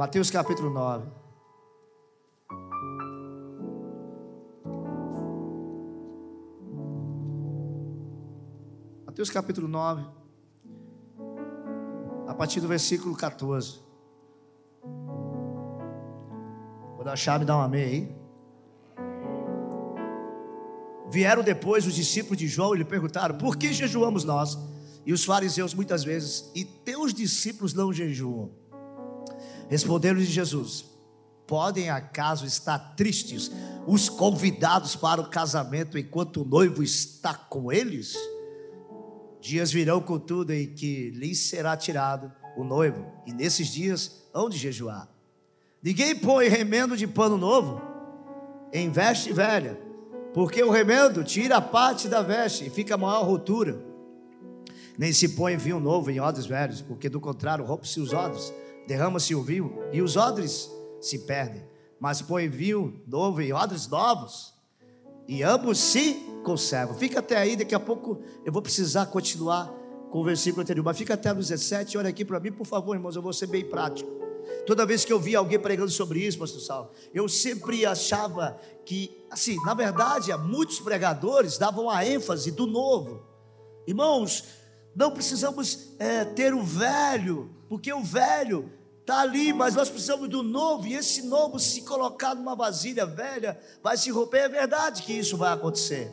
Mateus capítulo 9. Mateus capítulo 9, a partir do versículo 14. Quando achar, me dá um amém aí. Vieram depois os discípulos de João e lhe perguntaram: Por que jejuamos nós? E os fariseus muitas vezes, e teus discípulos não jejuam. Responderam-lhe Jesus: Podem acaso estar tristes os convidados para o casamento enquanto o noivo está com eles? Dias virão, contudo, em que lhes será tirado o noivo, e nesses dias hão de jejuar. Ninguém põe remendo de pano novo em veste velha, porque o remendo tira a parte da veste e fica maior rotura. Nem se põe vinho novo em odres velhos, porque do contrário rompe-se os odres, derrama-se o vinho e os odres se perdem. Mas põe vinho novo em odres novos, e ambos se conservam. Fica até aí, daqui a pouco eu vou precisar continuar com o versículo anterior, mas fica até no 17, olha aqui para mim, por favor, irmãos, eu vou ser bem prático. Toda vez que eu via alguém pregando sobre isso, pastor Sal, eu sempre achava que, assim, na verdade, muitos pregadores davam a ênfase do novo. Irmãos, não precisamos é, ter o velho, porque o velho está ali, mas nós precisamos do novo, e esse novo, se colocar numa vasilha velha, vai se romper. É verdade que isso vai acontecer.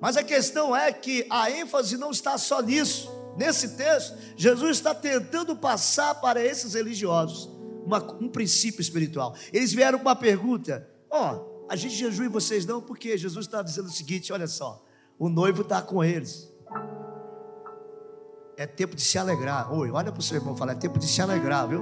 Mas a questão é que a ênfase não está só nisso. Nesse texto, Jesus está tentando passar para esses religiosos uma, um princípio espiritual. Eles vieram com uma pergunta: Ó, oh, a gente jejua e vocês não, porque Jesus está dizendo o seguinte: olha só, o noivo está com eles. É tempo de se alegrar. Oi, olha para o seu irmão falar, é tempo de se alegrar, viu?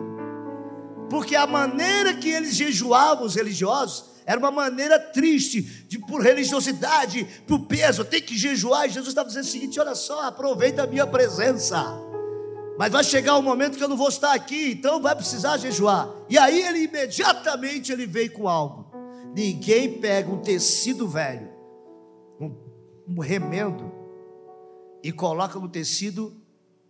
Porque a maneira que eles jejuavam, os religiosos, era uma maneira triste, de, por religiosidade, por peso, tem que jejuar. E Jesus estava dizendo o seguinte: olha só, aproveita a minha presença. Mas vai chegar um momento que eu não vou estar aqui, então vai precisar jejuar. E aí ele imediatamente ele veio com algo. Ninguém pega um tecido velho, um, um remendo, e coloca no tecido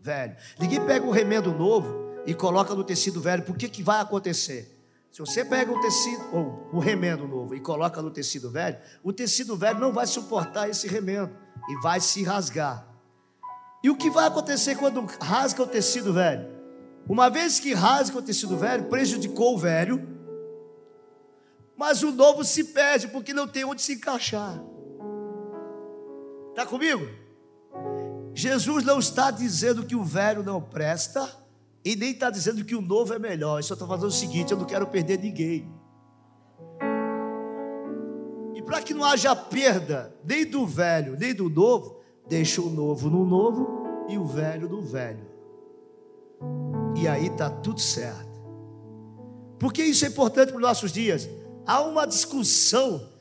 velho. Ninguém pega um remendo novo e coloca no tecido velho. Por que, que vai acontecer? Se você pega um tecido, ou um remendo novo e coloca no tecido velho, o tecido velho não vai suportar esse remendo e vai se rasgar. E o que vai acontecer quando rasga o tecido velho? Uma vez que rasga o tecido velho, prejudicou o velho, mas o novo se perde porque não tem onde se encaixar. Está comigo? Jesus não está dizendo que o velho não presta e nem está dizendo que o novo é melhor. Ele só está fazendo o seguinte: eu não quero perder ninguém. E para que não haja perda nem do velho, nem do novo, deixa o novo no novo e o velho no velho. E aí está tudo certo. Porque isso é importante para os nossos dias. Há uma discussão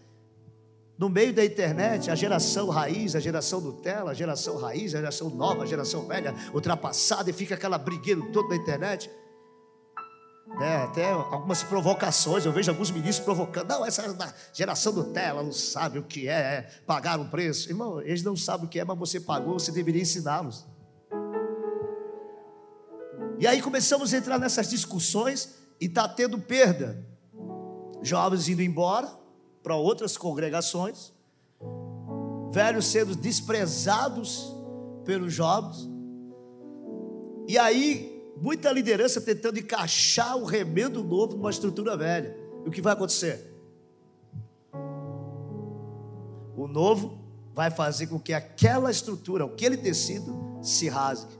no meio da internet, a geração raiz, a geração Nutella, a geração raiz, a geração nova, a geração velha, ultrapassada, e fica aquela brigueira toda na internet. É, até algumas provocações, eu vejo alguns ministros provocando. Não, essa geração Nutella não sabe o que é, é pagar um preço. Irmão, eles não sabem o que é, mas você pagou, você deveria ensiná-los. E aí começamos a entrar nessas discussões e está tendo perda. Jovens indo embora, para outras congregações, velhos sendo desprezados pelos jovens, e aí muita liderança tentando encaixar o remendo novo numa estrutura velha. E o que vai acontecer? O novo vai fazer com que aquela estrutura, aquele tecido, se rasgue.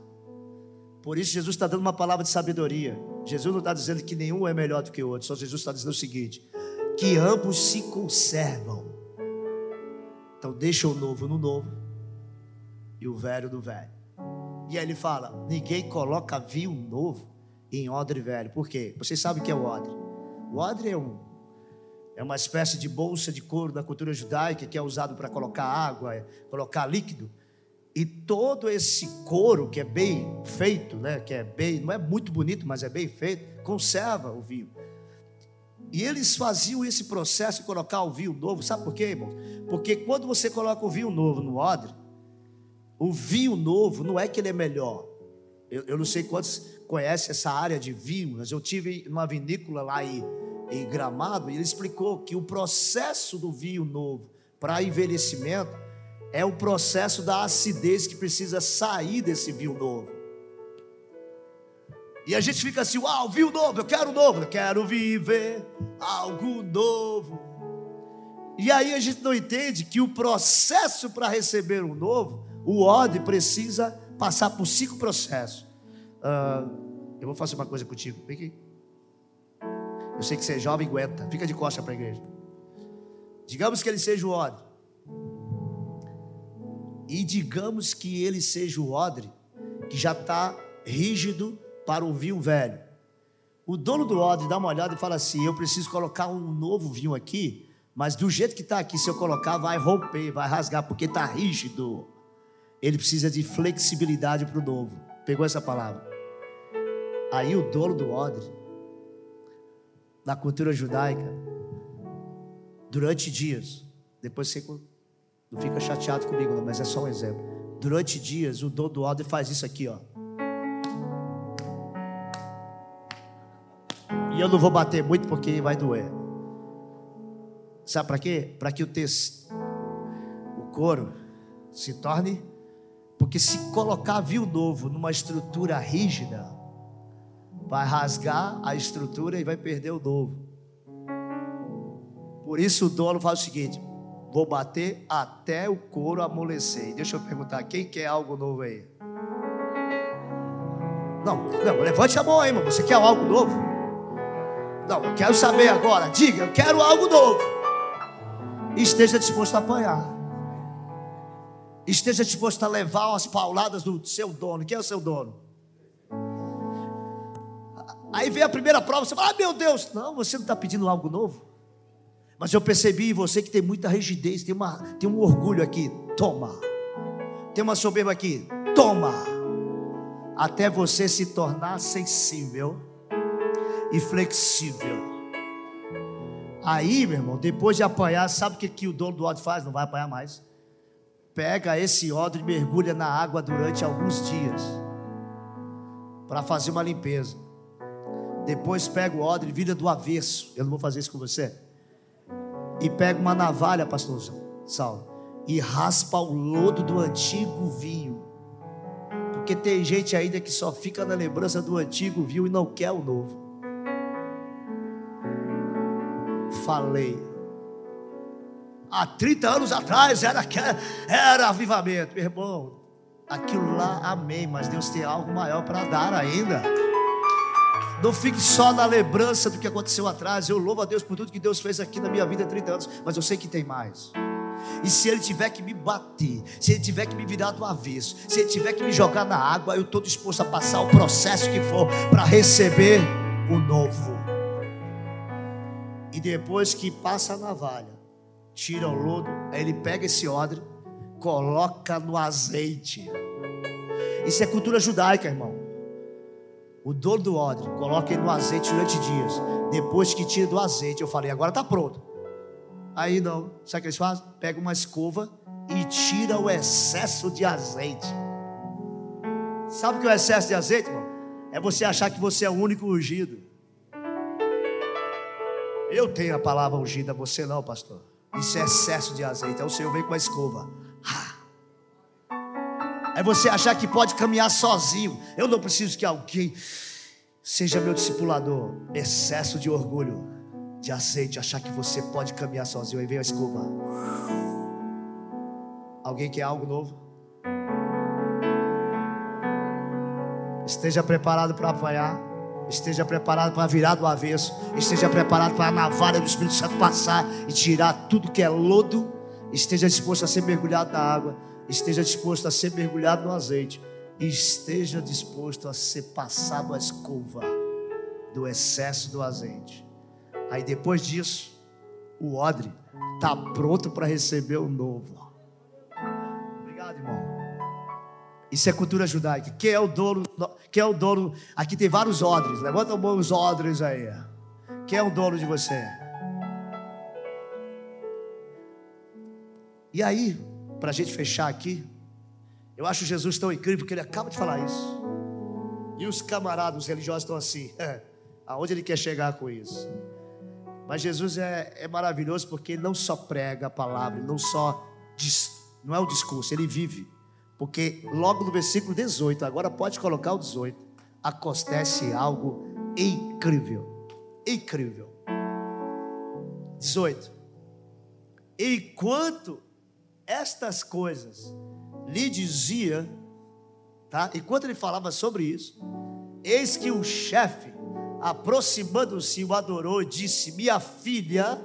Por isso, Jesus está dando uma palavra de sabedoria. Jesus não está dizendo que nenhum é melhor do que o outro, só Jesus está dizendo o seguinte: que ambos se conservam. Então deixa o novo no novo e o velho no velho. E aí ele fala: ninguém coloca vinho novo em odre velho. Por quê? Vocês sabem o que é o odre? O odre é um é uma espécie de bolsa de couro da cultura judaica que é usado para colocar água, colocar líquido. E todo esse couro que é bem feito, né, que é bem, não é muito bonito, mas é bem feito, conserva o vinho. E eles faziam esse processo de colocar o vinho novo, sabe por quê, irmão? Porque quando você coloca o vinho novo no odre, o vinho novo não é que ele é melhor, Eu, eu não sei quantos conhecem essa área de vinho, mas eu tive numa vinícola lá em, em Gramado e ele explicou que o processo do vinho novo para envelhecimento é o processo da acidez que precisa sair desse vinho novo. E a gente fica assim, uau, vinho novo, eu quero novo, eu quero viver algo novo. E aí a gente não entende que o processo para receber um novo, o odre precisa passar por cinco processos. Uh, eu vou fazer uma coisa contigo, vem aqui. Eu sei que você é jovem, aguenta, fica de costa para a igreja. Digamos que ele seja o odre. E digamos que ele seja o odre que já está rígido para o vinho velho. O dono do odre dá uma olhada e fala assim: Eu preciso colocar um novo vinho aqui, mas do jeito que está aqui, se eu colocar, vai romper, vai rasgar, porque está rígido. Ele precisa de flexibilidade para o novo. Pegou essa palavra? Aí o dono do odre, na cultura judaica, durante dias, depois você não fica chateado comigo, não, mas é só um exemplo. Durante dias, o dono do odre faz isso aqui, ó. E eu não vou bater muito porque vai doer. Sabe para quê? Para que o texto, o couro, se torne. Porque se colocar vinho novo numa estrutura rígida, vai rasgar a estrutura e vai perder o novo. Por isso o dono faz o seguinte: vou bater até o couro amolecer. Deixa eu perguntar, quem quer algo novo aí? Não, não, levante a mão aí, irmão. Você quer algo novo? Não, eu quero saber agora. Diga, eu quero algo novo. Esteja disposto a apanhar. Esteja disposto a levar as pauladas do seu dono. Quem é o seu dono? Aí vem a primeira prova, você fala, ah, meu Deus, não, você não está pedindo algo novo. Mas eu percebi em você que tem muita rigidez, tem, uma, tem um orgulho aqui, toma. Tem uma soberba aqui, toma. Até você se tornar sensível e flexível. Aí, meu irmão, depois de apanhar, sabe o que, que o dono do odre faz? Não vai apanhar mais. Pega esse odre e mergulha na água durante alguns dias para fazer uma limpeza. Depois pega o odre e vira do avesso. Eu não vou fazer isso com você. E pega uma navalha, pastor Saulo, e raspa o lodo do antigo vinho. Porque tem gente ainda que só fica na lembrança do antigo vinho e não quer o novo. Falei. Há 30 anos atrás era, era avivamento, meu irmão. Aquilo lá, amém, mas Deus tem algo maior para dar ainda. Não fique só na lembrança do que aconteceu atrás. Eu louvo a Deus por tudo que Deus fez aqui na minha vida há 30 anos, mas eu sei que tem mais. E se Ele tiver que me bater, se Ele tiver que me virar do avesso, se Ele tiver que me jogar na água, eu estou disposto a passar o processo que for para receber o novo. E depois que passa a navalha, tira o lodo, aí ele pega esse odre, coloca no azeite. Isso é cultura judaica, irmão. O dono do odre coloca ele no azeite durante dias. Depois que tira do azeite, eu falei, agora está pronto. Aí não, sabe o que eles fazem? Pega uma escova e tira o excesso de azeite. Sabe o que é o excesso de azeite, irmão? É você achar que você é o único ungido. Eu tenho a palavra ungida, você não, pastor. Isso é excesso de azeite. Aí o Senhor vem com a escova. É você achar que pode caminhar sozinho. Eu não preciso que alguém seja meu discipulador. Excesso de orgulho, de azeite, achar que você pode caminhar sozinho. Aí vem a escova. Alguém quer algo novo? Esteja preparado para apanhar. Esteja preparado para virar do avesso. Esteja preparado para a navalha do Espírito Santo passar e tirar tudo que é lodo. Esteja disposto a ser mergulhado na água. Esteja disposto a ser mergulhado no azeite. Esteja disposto a ser passado a escova do excesso do azeite. Aí depois disso, o odre está pronto para receber o novo. Obrigado, irmão. Isso é cultura judaica. Quem é o dono? Quem é o dono? Aqui tem vários odres. Levanta a mão os odres aí. Quem é o dono de você? E aí, para a gente fechar aqui, eu acho Jesus tão incrível que ele acaba de falar isso. E os camaradas, os religiosos estão assim, aonde ele quer chegar com isso? Mas Jesus é, é maravilhoso porque ele não só prega a palavra, não só diz, não é o discurso, ele vive. Porque logo no versículo 18, agora pode colocar o 18, acontece algo incrível. Incrível. 18. Enquanto estas coisas lhe dizia, tá? Enquanto ele falava sobre isso, eis que o chefe, aproximando-se, o adorou e disse: Minha filha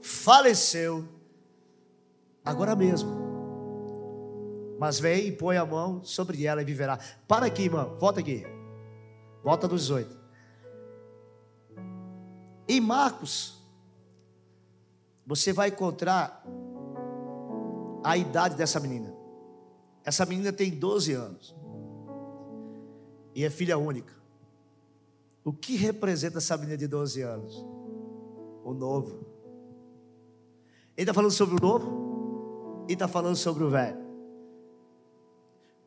faleceu agora mesmo. Mas vem e põe a mão sobre ela e viverá. Para aqui, irmão, volta aqui. Volta dos 18. Em Marcos, você vai encontrar a idade dessa menina. Essa menina tem 12 anos. E é filha única. O que representa essa menina de 12 anos? O novo. Ele está falando sobre o novo e está falando sobre o velho.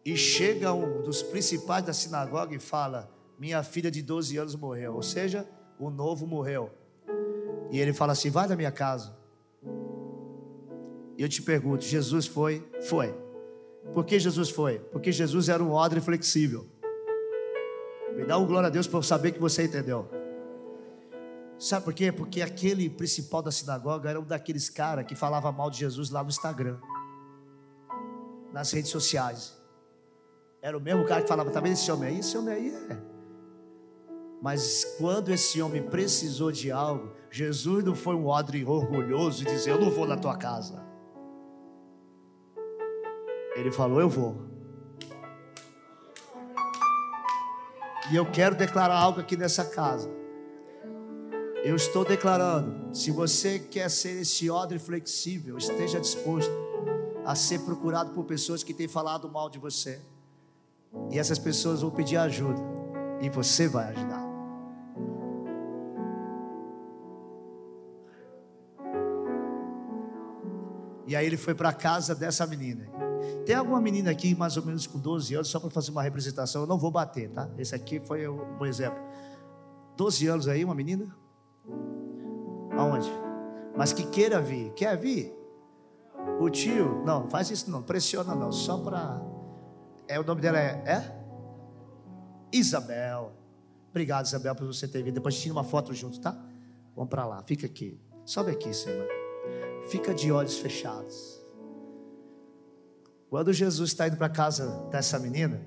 E chega um dos principais da sinagoga e fala: Minha filha de 12 anos morreu. Ou seja, o novo morreu. E ele fala assim: Vai da minha casa. E eu te pergunto: Jesus foi? Foi. Por que Jesus foi? Porque Jesus era um odre flexível. Me dá um glória a Deus para saber que você entendeu. Sabe por quê? Porque aquele principal da sinagoga era um daqueles caras que falava mal de Jesus lá no Instagram, nas redes sociais. Era o mesmo cara que falava, tá vendo esse homem aí? Esse homem aí é. Mas quando esse homem precisou de algo, Jesus não foi um odre orgulhoso e dizer, eu não vou na tua casa. Ele falou, eu vou. E eu quero declarar algo aqui nessa casa. Eu estou declarando, se você quer ser esse odre flexível, esteja disposto a ser procurado por pessoas que têm falado mal de você. E essas pessoas vão pedir ajuda. E você vai ajudar. E aí ele foi para a casa dessa menina. Tem alguma menina aqui, mais ou menos com 12 anos, só para fazer uma representação, eu não vou bater, tá? Esse aqui foi um exemplo. 12 anos aí, uma menina? Aonde? Mas que queira vir. Quer vir? O tio? Não, faz isso não, pressiona não, só para é, o nome dela é, é? Isabel. Obrigado, Isabel, por você ter vindo. Depois tira uma foto junto, tá? Vamos para lá, fica aqui. Sobe aqui, Senhor. Fica de olhos fechados. Quando Jesus está indo para casa dessa menina,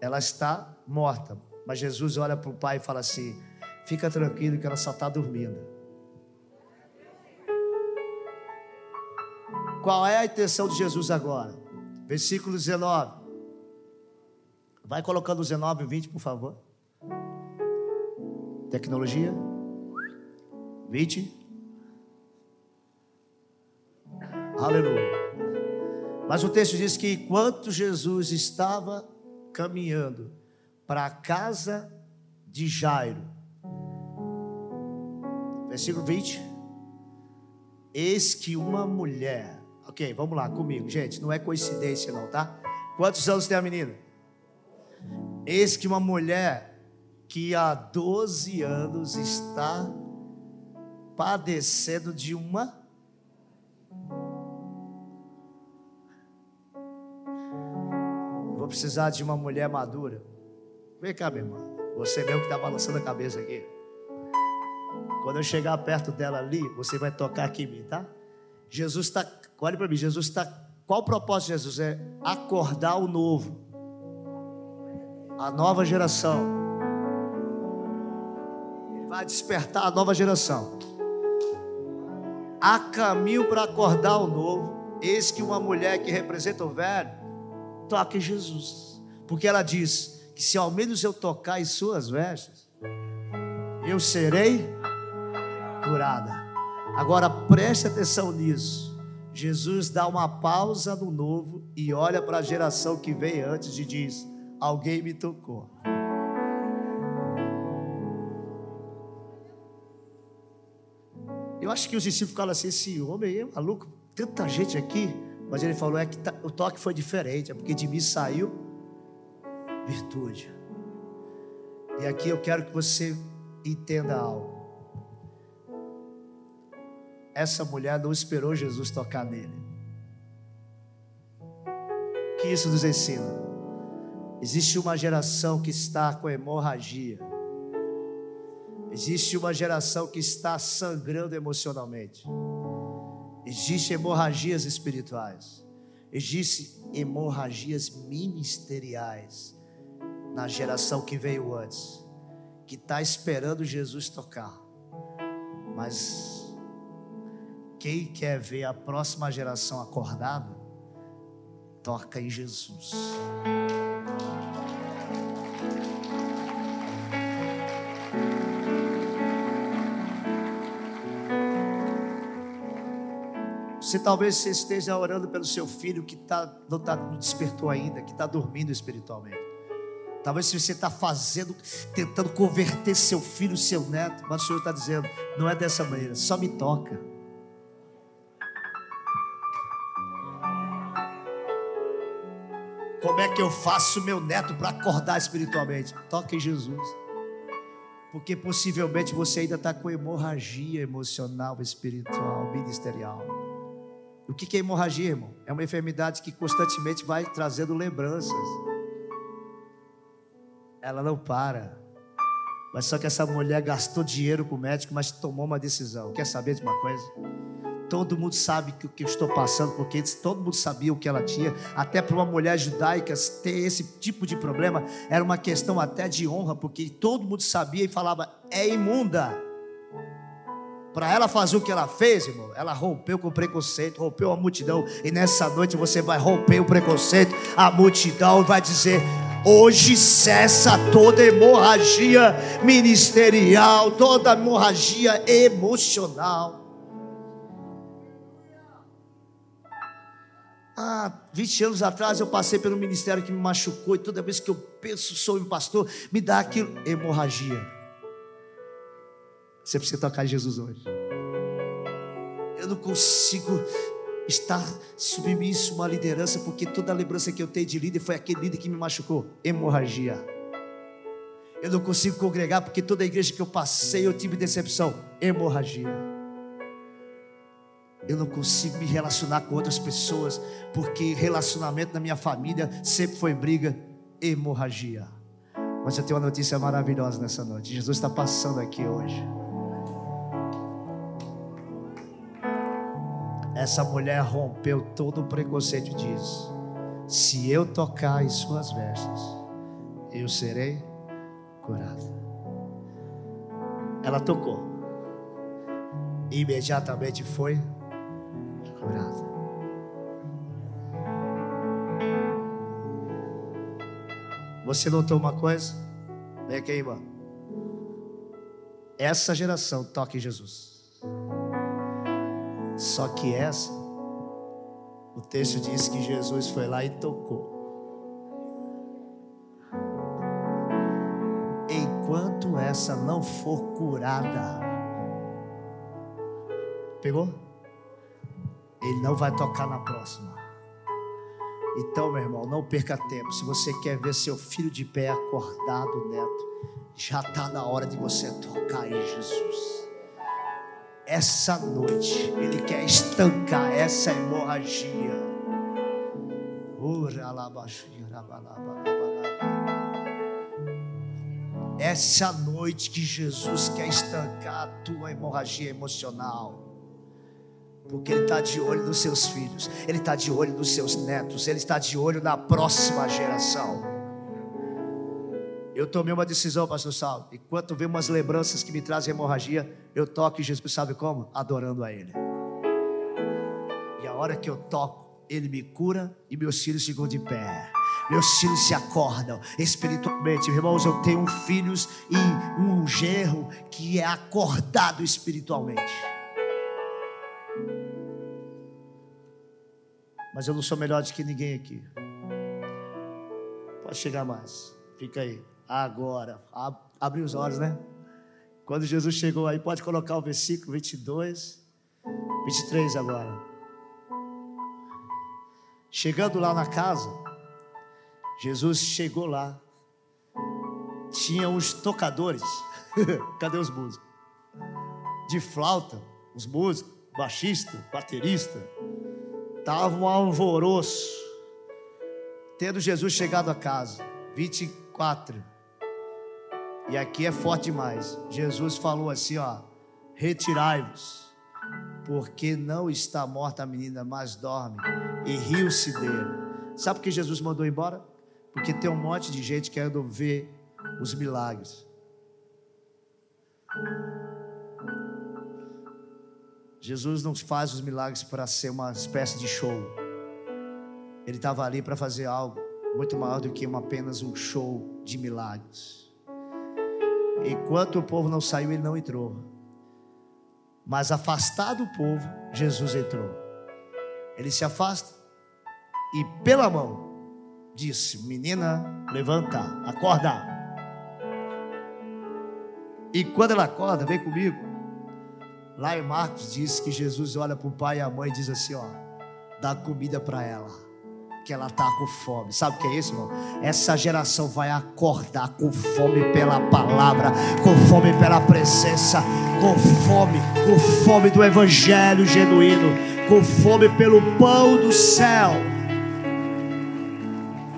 ela está morta. Mas Jesus olha para o pai e fala assim: Fica tranquilo que ela só está dormindo. Qual é a intenção de Jesus agora? Versículo 19. Vai colocando 19 e 20, por favor. Tecnologia. 20. Aleluia. Mas o texto diz que enquanto Jesus estava caminhando para a casa de Jairo, versículo 20, eis que uma mulher, ok, vamos lá comigo, gente, não é coincidência não, tá? Quantos anos tem a menina? Eis que uma mulher que há 12 anos está padecendo de uma Vou precisar de uma mulher madura. Vem cá, minha irmã. Você mesmo que está balançando a cabeça aqui. Quando eu chegar perto dela ali, você vai tocar aqui em mim, tá? Jesus está, olhe para mim, Jesus está. Qual o propósito de Jesus? É acordar o novo a nova geração. Ele vai despertar a nova geração. Há caminho para acordar o novo. Eis que uma mulher que representa o velho toca em Jesus. Porque ela diz que se ao menos eu tocar em suas vestes, eu serei curada. Agora preste atenção nisso. Jesus dá uma pausa no novo e olha para a geração que veio antes e diz: alguém me tocou. Eu acho que os discípulos ficaram assim: esse homem é maluco, tanta gente aqui. Mas ele falou: é que tá, o toque foi diferente, é porque de mim saiu virtude. E aqui eu quero que você entenda algo. Essa mulher não esperou Jesus tocar nele. O que isso nos ensina? Existe uma geração que está com hemorragia. Existe uma geração que está sangrando emocionalmente. Existem hemorragias espirituais. Existem hemorragias ministeriais na geração que veio antes, que está esperando Jesus tocar. Mas quem quer ver a próxima geração acordada, toca em Jesus. Se talvez você esteja orando pelo seu filho que tá, não, tá, não despertou ainda, que está dormindo espiritualmente. Talvez você está fazendo, tentando converter seu filho, seu neto, mas o Senhor está dizendo: não é dessa maneira, só me toca. Como é que eu faço meu neto para acordar espiritualmente? Toca em Jesus. Porque possivelmente você ainda está com hemorragia emocional, espiritual, ministerial. O que é hemorragia, irmão? É uma enfermidade que constantemente vai trazendo lembranças. Ela não para. Mas só que essa mulher gastou dinheiro com o médico, mas tomou uma decisão. Quer saber de uma coisa? Todo mundo sabe que o que eu estou passando, porque todo mundo sabia o que ela tinha. Até para uma mulher judaica ter esse tipo de problema era uma questão até de honra, porque todo mundo sabia e falava: é imunda. Para ela fazer o que ela fez, irmão, ela rompeu com o preconceito, rompeu a multidão. E nessa noite você vai romper o preconceito, a multidão vai dizer: Hoje cessa toda hemorragia ministerial, toda hemorragia emocional. Ah, 20 anos atrás eu passei pelo ministério que me machucou, e toda vez que eu penso sobre o pastor, me dá aquilo, hemorragia. Você precisa tocar Jesus hoje. Eu não consigo estar submisso a uma liderança, porque toda a lembrança que eu tenho de líder foi aquele líder que me machucou hemorragia. Eu não consigo congregar, porque toda a igreja que eu passei eu tive decepção hemorragia. Eu não consigo me relacionar com outras pessoas, porque relacionamento na minha família sempre foi briga, hemorragia. Mas eu tenho uma notícia maravilhosa nessa noite. Jesus está passando aqui hoje. Essa mulher rompeu todo o preconceito e diz: Se eu tocar em suas vestes, eu serei curada. Ela tocou. Imediatamente foi curada. Você notou uma coisa? Vem aqui, irmão. Essa geração toca em Jesus. Só que essa, o texto diz que Jesus foi lá e tocou. Enquanto essa não for curada, pegou? Ele não vai tocar na próxima. Então, meu irmão, não perca tempo. Se você quer ver seu filho de pé acordado, neto, já está na hora de você tocar em Jesus essa noite. Ele quer estancar essa hemorragia. Essa noite que Jesus quer estancar a tua hemorragia emocional. Porque Ele está de olho nos seus filhos, Ele está de olho nos seus netos, Ele está de olho na próxima geração. Eu tomei uma decisão, pastor Saulo. Enquanto vem umas lembranças que me trazem hemorragia, eu toco em Jesus, sabe como? Adorando a Ele. E a hora que eu toco, Ele me cura e meus filhos ficam de pé. Meus filhos se acordam espiritualmente. Irmãos, eu tenho filhos e um gerro que é acordado espiritualmente. Mas eu não sou melhor do que ninguém aqui. Pode chegar mais. Fica aí agora. Abre os olhos, né? Quando Jesus chegou aí, pode colocar o versículo 22, 23 agora. Chegando lá na casa, Jesus chegou lá, tinha os tocadores. Cadê os músicos? De flauta, os músicos, baixista, baterista. Tava um alvoroço. Tendo Jesus chegado a casa, 24. E aqui é forte demais. Jesus falou assim, ó: Retirai-vos, porque não está morta a menina, mas dorme. E riu-se dele. Sabe por que Jesus mandou embora? Porque tem um monte de gente querendo ver os milagres. Jesus não faz os milagres para ser uma espécie de show. Ele estava ali para fazer algo muito maior do que uma, apenas um show de milagres. Enquanto o povo não saiu, ele não entrou. Mas afastado o povo, Jesus entrou. Ele se afasta e pela mão disse: Menina, levanta, acorda. E quando ela acorda, vem comigo. Lá em Marcos diz que Jesus olha para o pai e a mãe e diz assim: Ó, dá comida para ela, que ela está com fome. Sabe o que é isso, irmão? Essa geração vai acordar com fome pela palavra, com fome pela presença, com fome, com fome do evangelho genuíno, com fome pelo pão do céu.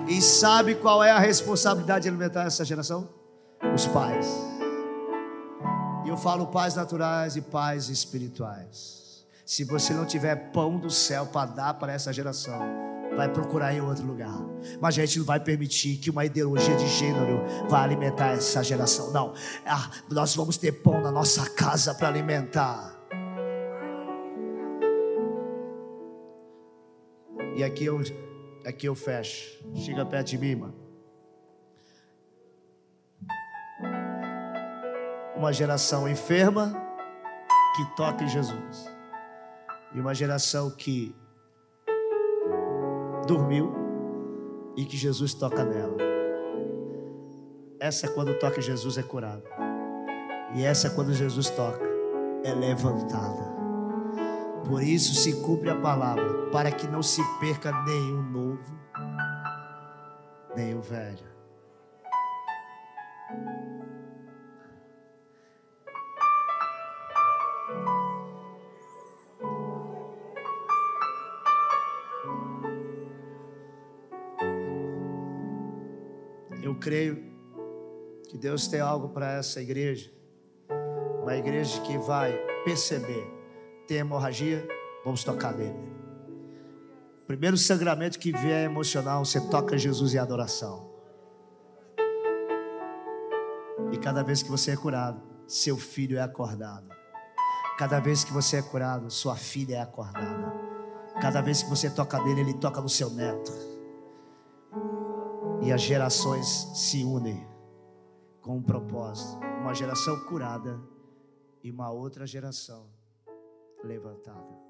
E sabe qual é a responsabilidade de alimentar essa geração? Os pais. E eu falo pais naturais e pais espirituais. Se você não tiver pão do céu para dar para essa geração, vai procurar em outro lugar. Mas a gente não vai permitir que uma ideologia de gênero vá alimentar essa geração. Não. Ah, nós vamos ter pão na nossa casa para alimentar. E aqui eu Aqui eu fecho. Chega perto de mim, mano. Uma geração enferma que toca em Jesus. E uma geração que dormiu e que Jesus toca nela. Essa é quando toca Jesus é curada. E essa é quando Jesus toca, é levantada. Por isso se cumpre a palavra, para que não se perca nenhum novo, nem o velho. Eu creio que Deus tem algo para essa igreja, uma igreja que vai perceber tem hemorragia, vamos tocar nele. Primeiro sangramento que vier emocional, você toca Jesus em adoração. E cada vez que você é curado, seu filho é acordado. Cada vez que você é curado, sua filha é acordada. Cada vez que você toca nele, ele toca no seu neto. E as gerações se unem com um propósito. Uma geração curada e uma outra geração levantada.